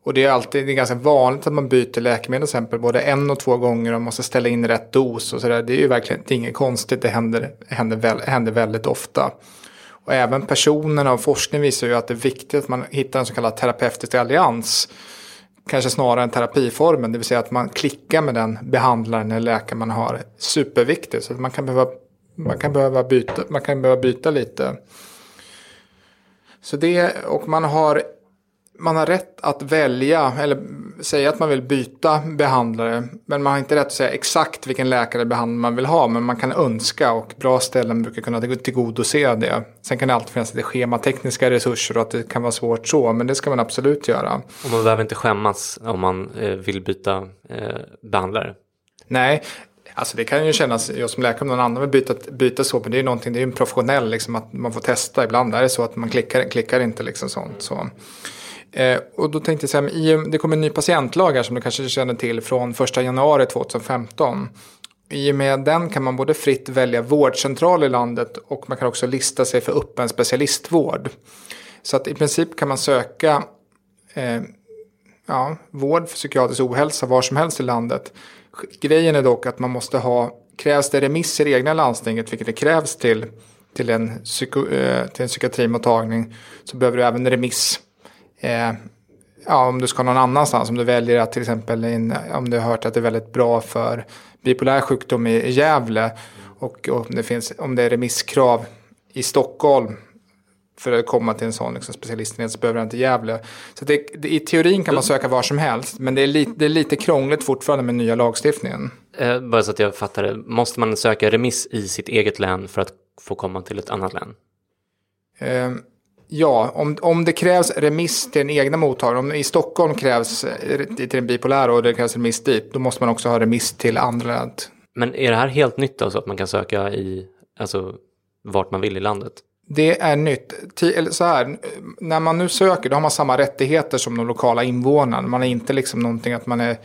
Och det är alltid det är ganska vanligt att man byter läkemedel till exempel både en och två gånger och måste ställa in rätt dos och sådär. Det är ju verkligen det är inget konstigt, det händer, händer, händer väldigt ofta. Och även personerna och forskning visar ju att det är viktigt att man hittar en så kallad terapeutisk allians. Kanske snarare än terapiformen, det vill säga att man klickar med den behandlaren eller läkaren man har. Superviktigt, så att man kan behöva, man kan behöva, byta, man kan behöva byta lite. Så det, och man har man har rätt att välja eller säga att man vill byta behandlare. Men man har inte rätt att säga exakt vilken läkare behandling man vill ha. Men man kan önska och bra ställen brukar kunna tillgodose det. Sen kan det alltid finnas lite schematekniska resurser och att det kan vara svårt så. Men det ska man absolut göra. Och man behöver inte skämmas om man eh, vill byta eh, behandlare. Nej, Alltså det kan ju kännas, jag som läkare om någon annan vill byta, byta så, men det är ju någonting, det är ju en professionell liksom att man får testa. Ibland är det så att man klickar, klickar inte liksom sånt. Så. Eh, och då tänkte jag så här, det kommer en ny patientlag här som du kanske känner till från 1 januari 2015. I och med den kan man både fritt välja vårdcentral i landet och man kan också lista sig för öppen specialistvård. Så att i princip kan man söka eh, ja, vård för psykiatrisk ohälsa var som helst i landet. Grejen är dock att man måste ha, krävs det remisser i egna landstinget, vilket det krävs till, till, en, psyko, eh, till en psykiatrimottagning, så behöver du även remiss eh, ja, om du ska någon annanstans, om du väljer att till exempel, in, om du har hört att det är väldigt bra för bipolär sjukdom i, i Gävle och, och det finns, om det är remisskrav i Stockholm för att komma till en sån liksom, specialistenhet så behöver han inte Gävle. Så det, det, i teorin kan man söka var som helst, men det är, li, det är lite krångligt fortfarande med nya lagstiftningen. Eh, bara så att jag fattar det, måste man söka remiss i sitt eget län för att få komma till ett annat län? Eh, ja, om, om det krävs remiss till den egna mottagaren, om i Stockholm krävs eh, till den bipolära och det krävs remiss dit, då måste man också ha remiss till andra län. Men är det här helt nytt alltså, att man kan söka i, alltså vart man vill i landet? Det är nytt. Så här, när man nu söker då har man samma rättigheter som de lokala invånarna. Man är inte liksom någonting att man är,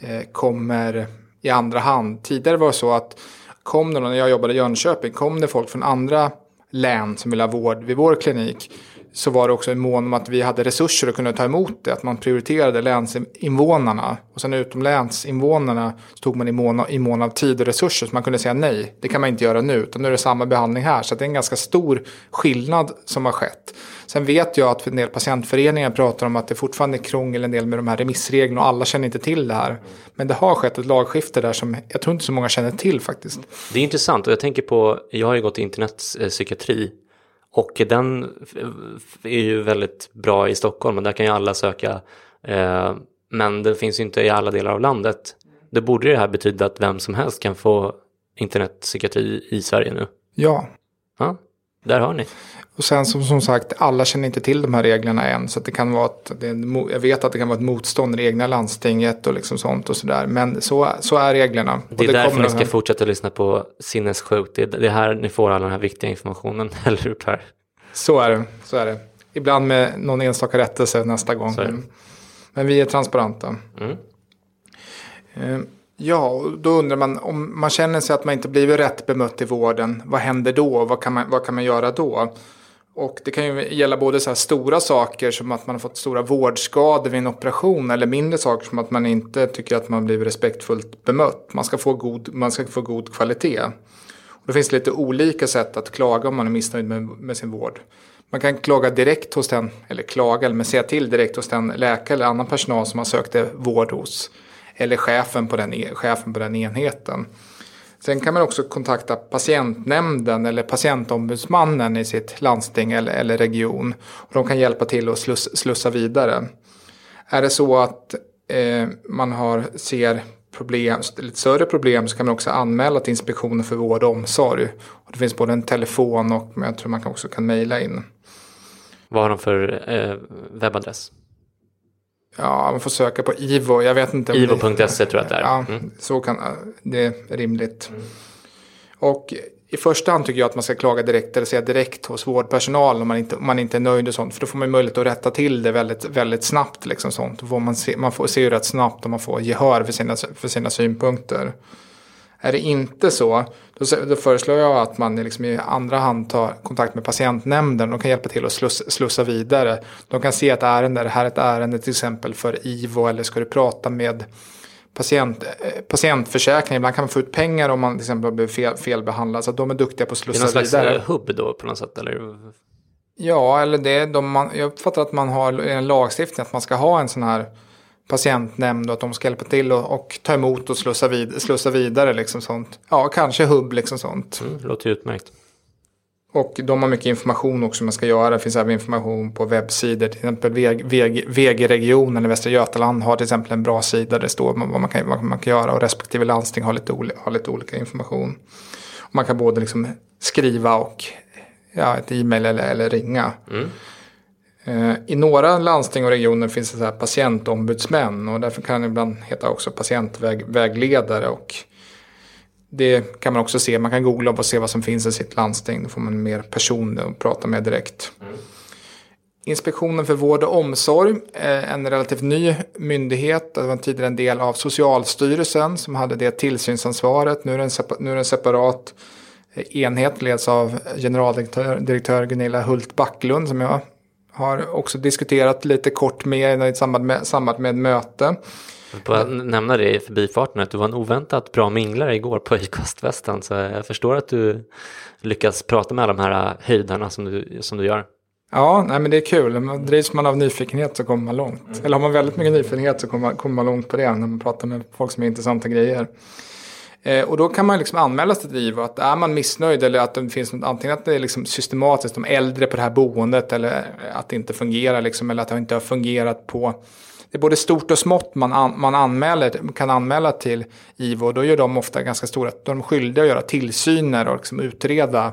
eh, kommer i andra hand. Tidigare var det så att kom det, när jag jobbade i Jönköping, kom det folk från andra län som vill ha vård vid vår klinik så var det också en mån om att vi hade resurser att kunna ta emot det. Att man prioriterade länsinvånarna. Och sen utom länsinvånarna så tog man i mån, i mån av tid och resurser. Så man kunde säga nej, det kan man inte göra nu. Utan nu är det samma behandling här. Så det är en ganska stor skillnad som har skett. Sen vet jag att en del patientföreningar pratar om att det fortfarande är krångel en del med de här remissreglerna. Och alla känner inte till det här. Men det har skett ett lagskifte där som jag tror inte så många känner till faktiskt. Det är intressant och jag tänker på, jag har ju gått internetpsykiatri och den är ju väldigt bra i Stockholm och där kan ju alla söka. Eh, men den finns ju inte i alla delar av landet. Det borde det här betyda att vem som helst kan få internetpsykiatri i Sverige nu. Ja. Ja, där har ni. Och sen som, som sagt, alla känner inte till de här reglerna än. Så det kan vara att, det, jag vet att det kan vara ett motstånd i det egna landstinget och liksom sånt och sådär. Men så, så är reglerna. Det är det därför ni ska här... fortsätta lyssna på Sinnessjukt. Det är det här ni får all den här viktiga informationen, eller hur Per? Så är det, så är det. Ibland med någon enstaka rättelse nästa gång. Men vi är transparenta. Mm. Eh, ja, då undrar man om man känner sig att man inte blivit rätt bemött i vården. Vad händer då? Vad kan man, vad kan man göra då? Och det kan ju gälla både så här stora saker som att man har fått stora vårdskador vid en operation eller mindre saker som att man inte tycker att man blir respektfullt bemött. Man ska få god, man ska få god kvalitet. Och det finns lite olika sätt att klaga om man är missnöjd med, med sin vård. Man kan klaga direkt hos den, eller klaga, men säga till direkt hos den läkare eller annan personal som man sökte vård hos. Eller chefen på den, e-, chefen på den enheten. Sen kan man också kontakta patientnämnden eller patientombudsmannen i sitt landsting eller, eller region. Och de kan hjälpa till att sluss, slussa vidare. Är det så att eh, man har, ser problem, lite större problem så kan man också anmäla till Inspektionen för vård och omsorg. Och det finns både en telefon och jag tror man också kan mejla in. Vad har de för eh, webbadress? Ja, man får söka på IVO. Jag vet inte. IVO.se tror jag att det är. Ja, mm. så kan det är rimligt. Och i första hand tycker jag att man ska klaga direkt eller säga direkt hos vårdpersonal om man inte, om man inte är nöjd och sånt. För då får man möjlighet att rätta till det väldigt, väldigt snabbt. Liksom sånt. Får man, se, man får se ju rätt snabbt om man får gehör för sina, för sina synpunkter. Är det inte så, då, då föreslår jag att man liksom i andra hand tar kontakt med patientnämnden. De kan hjälpa till att sluss, slussa vidare. De kan se ett ärende, det här är ett ärende till exempel för IVO eller ska du prata med patient, eh, patientförsäkring. Ibland kan man få ut pengar om man till exempel blir fel, felbehandlad. Så de är duktiga på att slussa vidare. Det är någon slags eh, hubb då på något sätt? Eller? Ja, eller det. De, man, jag uppfattar att man har en lagstiftning att man ska ha en sån här patientnämnd och att de ska hjälpa till och, och ta emot och slussa, vid, slussa vidare. Liksom sånt. Ja, kanske hubb liksom sånt. Mm, låter utmärkt. Och de har mycket information också man ska göra. Det finns även information på webbsidor. Till exempel VG-regionen i Västra Götaland har till exempel en bra sida. Där det står vad man kan, vad man kan göra och respektive landsting har lite, har lite olika information. Och man kan både liksom skriva och ja, ett e-mail eller, eller ringa. Mm. Eh, I några landsting och regioner finns det så här patientombudsmän och därför kan det ibland heta också patientvägledare. Och det kan man också se. Man kan googla och se vad som finns i sitt landsting. Då får man mer personer att prata med direkt. Mm. Inspektionen för vård och omsorg eh, en relativt ny myndighet. Det var tidigare en del av Socialstyrelsen som hade det tillsynsansvaret. Nu är det en, separ nu är det en separat eh, enhet leds av generaldirektör Gunilla Hult Backlund som jag har också diskuterat lite kort med i samband med, samband med möte. Att nämna det i förbifarten att du var en oväntat bra minglare igår på Acast-festen så jag förstår att du lyckas prata med alla de här höjdarna som du, som du gör. Ja, nej, men det är kul. Drivs man av nyfikenhet så kommer man långt. Mm. Eller har man väldigt mycket nyfikenhet så kommer man, kommer man långt på det när man pratar med folk som är intressanta grejer. Eh, och då kan man liksom anmäla sig till IVO att är man missnöjd eller att det finns något, antingen att det är liksom systematiskt de äldre på det här boendet eller att det inte fungerar liksom, eller att det inte har fungerat på det är både stort och smått man, an, man anmäler, kan anmäla till IVO. Då gör de ofta ganska stora, De är skyldiga att göra tillsyner och liksom utreda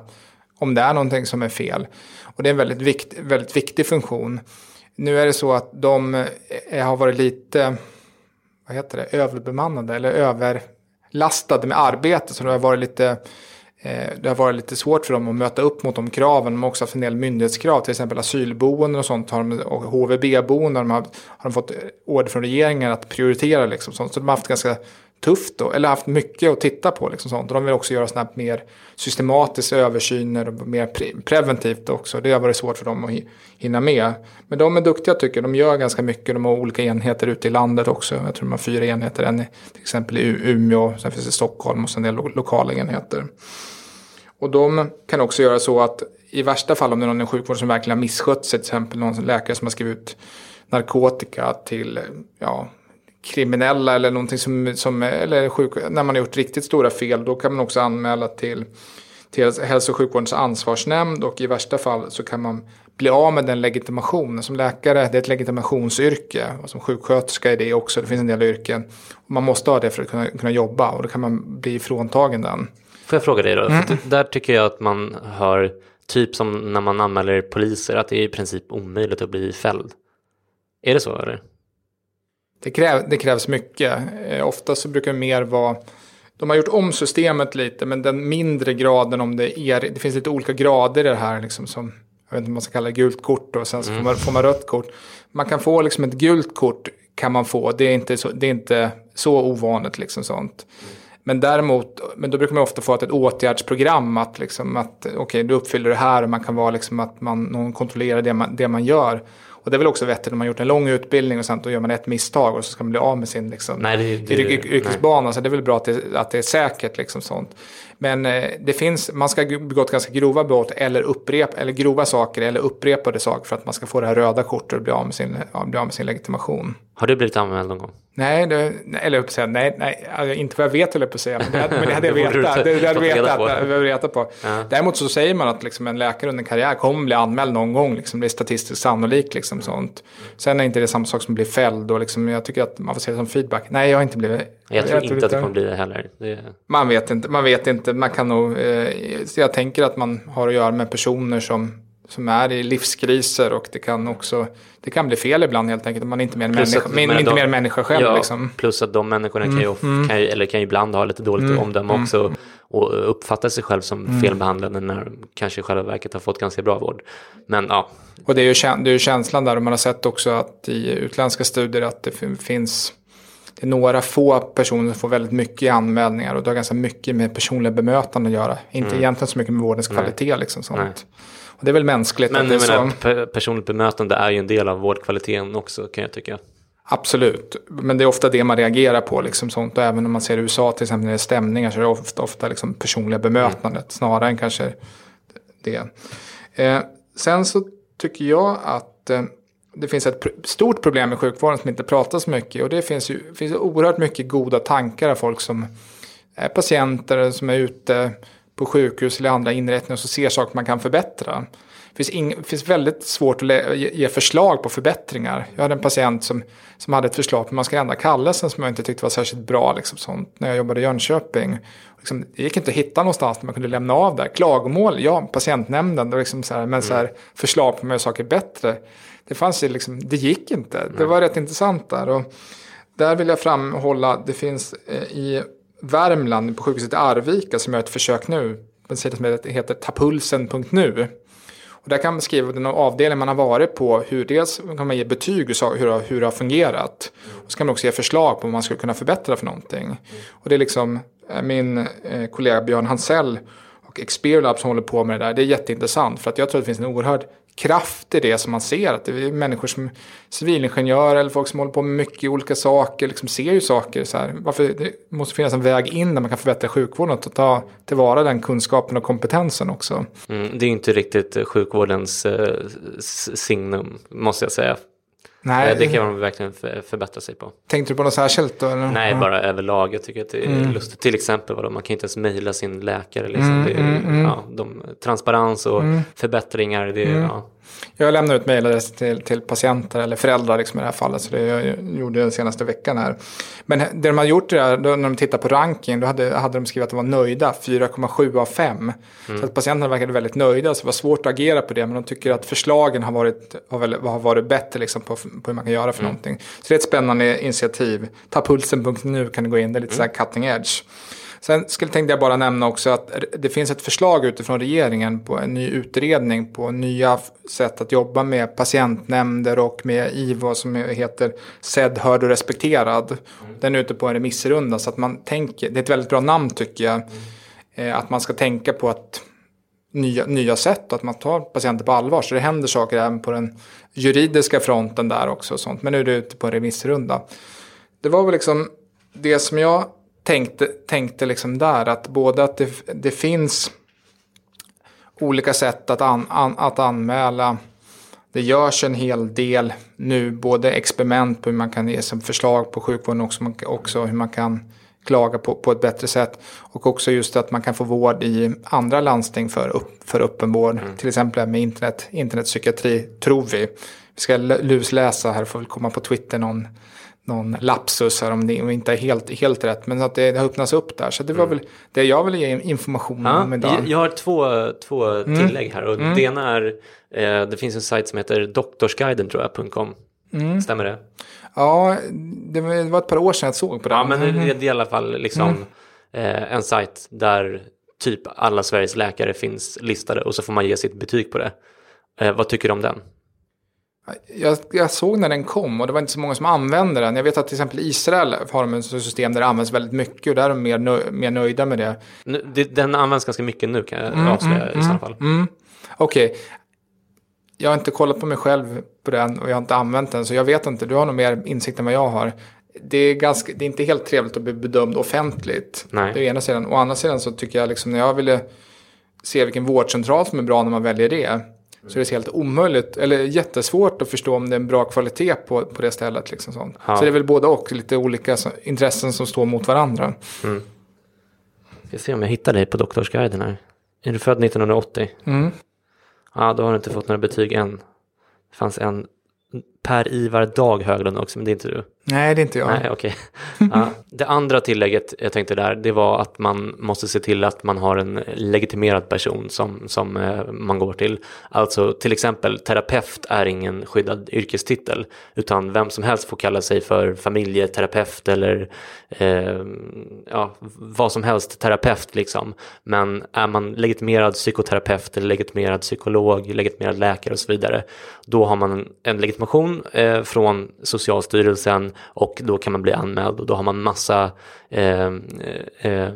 om det är någonting som är fel. Och det är en väldigt, vikt, väldigt viktig funktion. Nu är det så att de eh, har varit lite, vad heter det, överbemannade eller över lastade med arbete. Så det har varit lite Eh, det har varit lite svårt för dem att möta upp mot de kraven. De har också haft en del myndighetskrav, till exempel asylboenden och sånt. och HVB-boenden har, har de fått order från regeringen att prioritera. Liksom, sånt. Så de har haft ganska tufft då, eller haft mycket att titta på. Liksom sånt. Och de vill också göra sådana mer systematiska översyner och mer pre preventivt också. Det har varit svårt för dem att hinna med. Men de är duktiga tycker jag. De gör ganska mycket. De har olika enheter ute i landet också. Jag tror de har fyra enheter. En till exempel i Umeå, sen finns det i Stockholm och sen en del lo lokala enheter. Och de kan också göra så att i värsta fall om det är någon i sjukvården som verkligen har misskött sig, till exempel någon läkare som har skrivit ut narkotika till ja, kriminella eller någonting som, som eller sjuk, när man har gjort riktigt stora fel, då kan man också anmäla till, till hälso och sjukvårdens ansvarsnämnd och i värsta fall så kan man bli av med den legitimationen. Som läkare, det är ett legitimationsyrke och som sjuksköterska är det också, det finns en del yrken. Man måste ha det för att kunna, kunna jobba och då kan man bli fråntagen den. Får jag fråga dig då? Mm. där tycker jag att man hör, typ som när man anmäler poliser, att det är i princip omöjligt att bli fälld. Är det så eller? Det, kräv, det krävs mycket. Eh, ofta så brukar det mer vara de har gjort om systemet lite, men den mindre graden om det är, det finns lite olika grader i det här, liksom som, jag vet inte om man ska kalla det gult kort och sen så mm. får, man, får man rött kort. Man kan få liksom ett gult kort, kan man få, det är inte så, det är inte så ovanligt liksom sånt. Men däremot, men då brukar man ofta få ett åtgärdsprogram att liksom att okej, okay, du uppfyller det här och man kan vara liksom att man, någon kontrollerar det man, det man gör. Och det är väl också vettigt om man gjort en lång utbildning och sen då gör man ett misstag och så ska man bli av med sin liksom, nej, det, det, yrkesbana. Så det är väl bra att det, att det är säkert liksom sånt. Men eh, det finns, man ska begått ganska grova brott eller, upprepa, eller grova saker eller upprepade saker för att man ska få det här röda kortet och bli av med sin, bli av med sin legitimation. Har du blivit anmäld någon gång? Nej, det, eller upp säga, nej, nej, alltså, inte vad jag vet jag på att säga, men det, men det hade jag vetat. det, det hade vetat, det på. Ja. Däremot så säger man att liksom, en läkare under en karriär kommer bli anmäld någon gång, liksom, det är statistiskt sannolikt. Liksom, sånt. Sen är inte det samma sak som att bli fälld och liksom, jag tycker att man får se det som feedback. Nej, jag har inte blivit. Jag tror jag inte att det kommer bli det heller. Det... Man vet inte, man vet inte, man kan nog, eh, jag tänker att man har att göra med personer som som är i livskriser och det kan också det kan bli fel ibland helt enkelt. Man är inte mer, människa, att, men, inte de, mer människa själv. Ja, liksom. Plus att de människorna kan, ju, mm. kan ju, eller kan ju ibland ha lite dåligt mm. omdöme mm. också och uppfatta sig själv som mm. felbehandlade när de kanske i själva verket har fått ganska bra vård. Men ja. Och det är ju, det är ju känslan där och man har sett också att i utländska studier att det finns det är några få personer som får väldigt mycket anmälningar och det har ganska mycket med personliga bemötande att göra. Inte mm. egentligen så mycket med vårdens kvalitet. Liksom, sånt. Och det är väl mänskligt. Men är menar, så... personligt bemötande är ju en del av vårdkvaliteten också kan jag tycka. Absolut, men det är ofta det man reagerar på. Liksom sånt. Och även om man ser i USA till exempel när det är stämningar så är det ofta, ofta liksom personliga bemötandet mm. snarare än kanske det. Eh, sen så tycker jag att eh, det finns ett stort problem med sjukvården som inte pratas mycket. Och det finns ju finns oerhört mycket goda tankar av folk som är patienter som är ute på sjukhus eller andra inrättningar och så ser saker man kan förbättra. Det finns, ing, finns väldigt svårt att ge förslag på förbättringar. Jag hade en patient som, som hade ett förslag på hur man ska ändra kallelsen som jag inte tyckte var särskilt bra liksom, sånt, när jag jobbade i Jönköping. Liksom, det gick inte att hitta någonstans där man kunde lämna av där. Klagomål, ja, patientnämnden, det liksom så här, men så här, förslag på hur man gör saker bättre. Det fanns ju liksom, det gick inte. Det var rätt intressant där. Och där vill jag framhålla, det finns eh, i Värmland på sjukhuset i Arvika som gör ett försök nu. En sida som heter tapulsen.nu. Och där kan man skriva den avdelning man har varit på. Hur dels kan man ge betyg hur, hur det har fungerat. Och så kan man också ge förslag på vad man skulle kunna förbättra för någonting. Och det är liksom eh, min eh, kollega Björn Hansell och Experiolab som håller på med det där. Det är jätteintressant för att jag tror att det finns en oerhörd kraft i det som man ser. Att det är människor som civilingenjörer eller folk som håller på med mycket olika saker, liksom ser ju saker. Så här. Varför det måste finnas en väg in där man kan förbättra sjukvården och ta tillvara den kunskapen och kompetensen också. Mm, det är ju inte riktigt sjukvårdens eh, signum, måste jag säga. Nej. Eh, Det kan man verkligen för- förbättra sig på. Tänkte du på något särskilt då? Eller? Nej, bara överlag. Jag tycker att det är Mm. lustigt. Till exempel, vadå, man kan inte ens mejla sin läkare. Liksom. det är, Ja, de, transparens och Mm. förbättringar. Det, är- ja. Jag lämnar ut mejladress till, till patienter eller föräldrar liksom i det här fallet. Så det jag gjorde den senaste veckan här. Men det de har gjort det här, då, när de tittar på ranking, då hade, hade de skrivit att de var nöjda, 4,7 av 5. Så att patienterna verkade väldigt nöjda, så det var svårt att agera på det. Men de tycker att förslagen har varit, har väl, har varit bättre liksom på, på hur man kan göra för någonting. Så det är ett spännande initiativ. Tapulsen.nu kan du gå in, det är lite så här cutting edge. Sen skulle tänkte jag bara nämna också att det finns ett förslag utifrån regeringen på en ny utredning på nya sätt att jobba med patientnämnder och med IVO som heter sedd, hörd och respekterad. Den är ute på en remissrunda så att man tänker, det är ett väldigt bra namn tycker jag, eh, att man ska tänka på att nya, nya sätt och att man tar patienter på allvar. Så det händer saker även på den juridiska fronten där också. Och sånt. Men nu är det ute på en remissrunda. Det var väl liksom det som jag tänkte, tänkte liksom där. Att både att det, det finns olika sätt att, an, an, att anmäla. Det görs en hel del nu, både experiment på hur man kan ge som förslag på sjukvården också, också hur man kan klaga på, på ett bättre sätt. Och också just att man kan få vård i andra landsting för, upp, för öppenvård. Till exempel med internet, internetpsykiatri, tror vi. Vi ska lusläsa här, får väl komma på Twitter någon, någon lapsus här om det om inte är helt, helt rätt. Men att det, det har öppnats upp där. Så det var väl det jag ville ge information om Ja, idag. jag, har två, två Mm. tillägg här. Och Det ena är, eh, det finns en sajt som heter doktorsguiden tror jag, .com. Mm. Stämmer det? Ja, det var, ett par år sedan jag såg på den. Ja, men det, Mhm. det är i alla fall liksom eh, en sajt där typ alla Sveriges läkare finns listade och så får man ge sitt betyg på det. Eh, vad tycker du om den? Jag, jag såg när den kom och det var inte så många som använde den. Jag vet att till exempel Israel har de ett system där det används väldigt mycket och där är de mer, nö, mer nöjda med det. Nu, det. Den används ganska mycket nu kan jag avslöja i så fall. Mm. Okej, jag har inte kollat på mig själv på den och jag har inte använt den så jag vet inte. Du har nog mer insikt än vad jag har. Det är, ganska, det är inte helt trevligt att bli bedömd offentligt. Nej. Det är ena sidan. Å andra sidan så tycker jag liksom när jag ville se vilken vårdcentral som är bra när man väljer det. Så är det helt omöjligt, eller jättesvårt att förstå om det är en bra kvalitet på, på det stället. Liksom sånt. Ja. Så det är väl både och, lite olika intressen som står mot varandra. Ska se om jag hittar dig på doktorsguiden här. Är du född 1980? Mm. Ja, då har du inte fått några betyg än. Det fanns en Per Ivar Dag Höglund också, men det är inte du. Nej, det är inte jag. Nej, okay. Ja. Det andra tillägget jag tänkte där, det var att man måste se till att man har en legitimerad person som, som eh, man går till. Alltså till exempel terapeut är ingen skyddad yrkestitel, utan vem som helst får kalla sig för familjeterapeut eller eh, ja, vad som helst terapeut liksom. Men är man legitimerad psykoterapeut eller legitimerad psykolog, legitimerad läkare och så vidare, då har man en legitimation eh, från Socialstyrelsen och då kan man bli anmäld och då har man massa eh, eh,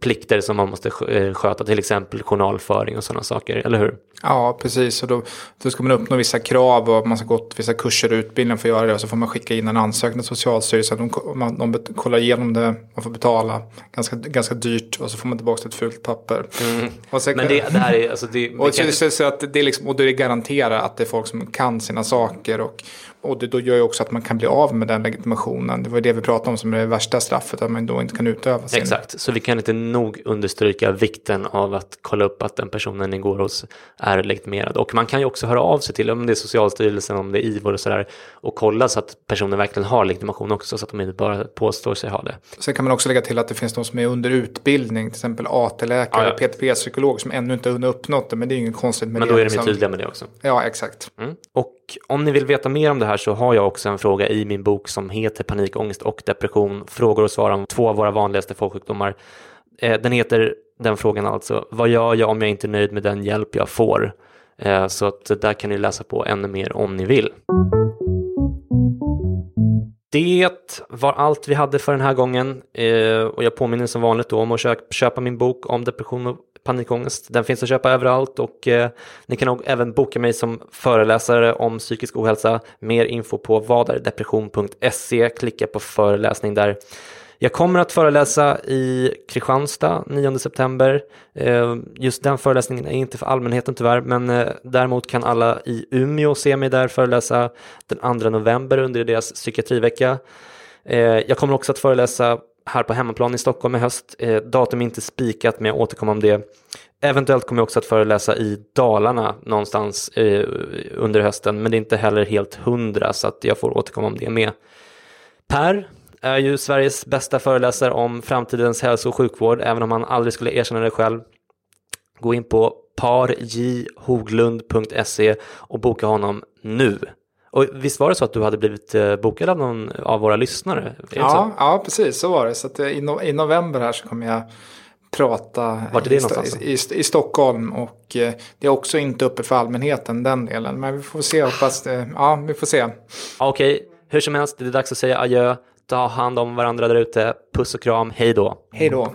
plikter som man måste skö- eh, sköta, till exempel journalföring och sådana saker, eller hur? Ja, precis. Och då, då ska man uppnå vissa krav och man ska gått vissa kurser och utbildningar för att göra det. Och så får man skicka in en ansökan till Socialstyrelsen. De, man, de kollar igenom det, man får betala ganska, ganska dyrt och så får man tillbaka ett fult papper. Och, sen, Mm. Men det, det här är, alltså det, och, det så, kan, så, så att det är liksom, och då är det garanterat att det är folk som kan sina saker. Och, och det då gör ju också att man kan bli av med den legitimationen. Det var det vi pratade om som är det värsta straffet, att man då inte kan utöva sin. Exakt, så vi kan inte nog understryka vikten av att kolla upp att den personen ni går hos är legitimerad. Och man kan ju också höra av sig till, om det är Socialstyrelsen, om det är IVO och sådär, och kolla så att personen verkligen har legitimation också, så att de inte bara påstår sig ha det. Sen kan man också lägga till att det finns de som är under utbildning, till exempel AT-läkare, Ja, ja. PTP-psykolog som ännu inte har hunnit uppnått det, men det är ju inget konstigt med Men det. då är de ju liksom. tydliga med det också. Ja, exakt. Mm. Och om ni vill veta mer om det här så har jag också en fråga i min bok som heter Panikångest och depression. Frågor och svar om två av våra vanligaste folksjukdomar. Eh, den heter den frågan alltså, vad gör jag om jag inte är nöjd med den hjälp jag får? Eh, så att där kan ni läsa på ännu mer om ni vill. Det var allt vi hade för den här gången eh, och jag påminner som vanligt då om att köpa, köpa min bok om depression och panikångest. Den finns att köpa överallt och eh, ni kan nog även boka mig som föreläsare om psykisk ohälsa. Mer info på vadardepression.se, klicka på föreläsning där. Jag kommer att föreläsa i Kristianstad 9 september. Eh, just den föreläsningen är inte för allmänheten tyvärr, men eh, däremot kan alla i Umeå se mig där föreläsa den 2 november under deras psykiatrivecka. Eh, jag kommer också att föreläsa här på hemmaplan i Stockholm i höst. Eh, datum är inte spikat, men jag återkommer om det. Eventuellt kommer jag också att föreläsa i Dalarna någonstans eh, under hösten, men det är inte heller helt hundra, så att jag får återkomma om det med. Per, är ju Sveriges bästa föreläsare om framtidens hälso och sjukvård, även om han aldrig skulle erkänna det själv. Gå in på parjhoglund.se och boka honom nu. Och visst var det så att du hade blivit eh, bokad av någon av våra lyssnare? Ja, ja, precis så var det. Så att eh, i, no i november här så kommer jag prata? I, i, i, Stockholm och eh, det är också inte uppe för allmänheten den delen. Men vi får se, hoppas det, ja vi får se. Okej, okay. hur som helst, det är dags att säga adjö. Ta hand om varandra där ute. Puss och kram. Hej då. Hej då.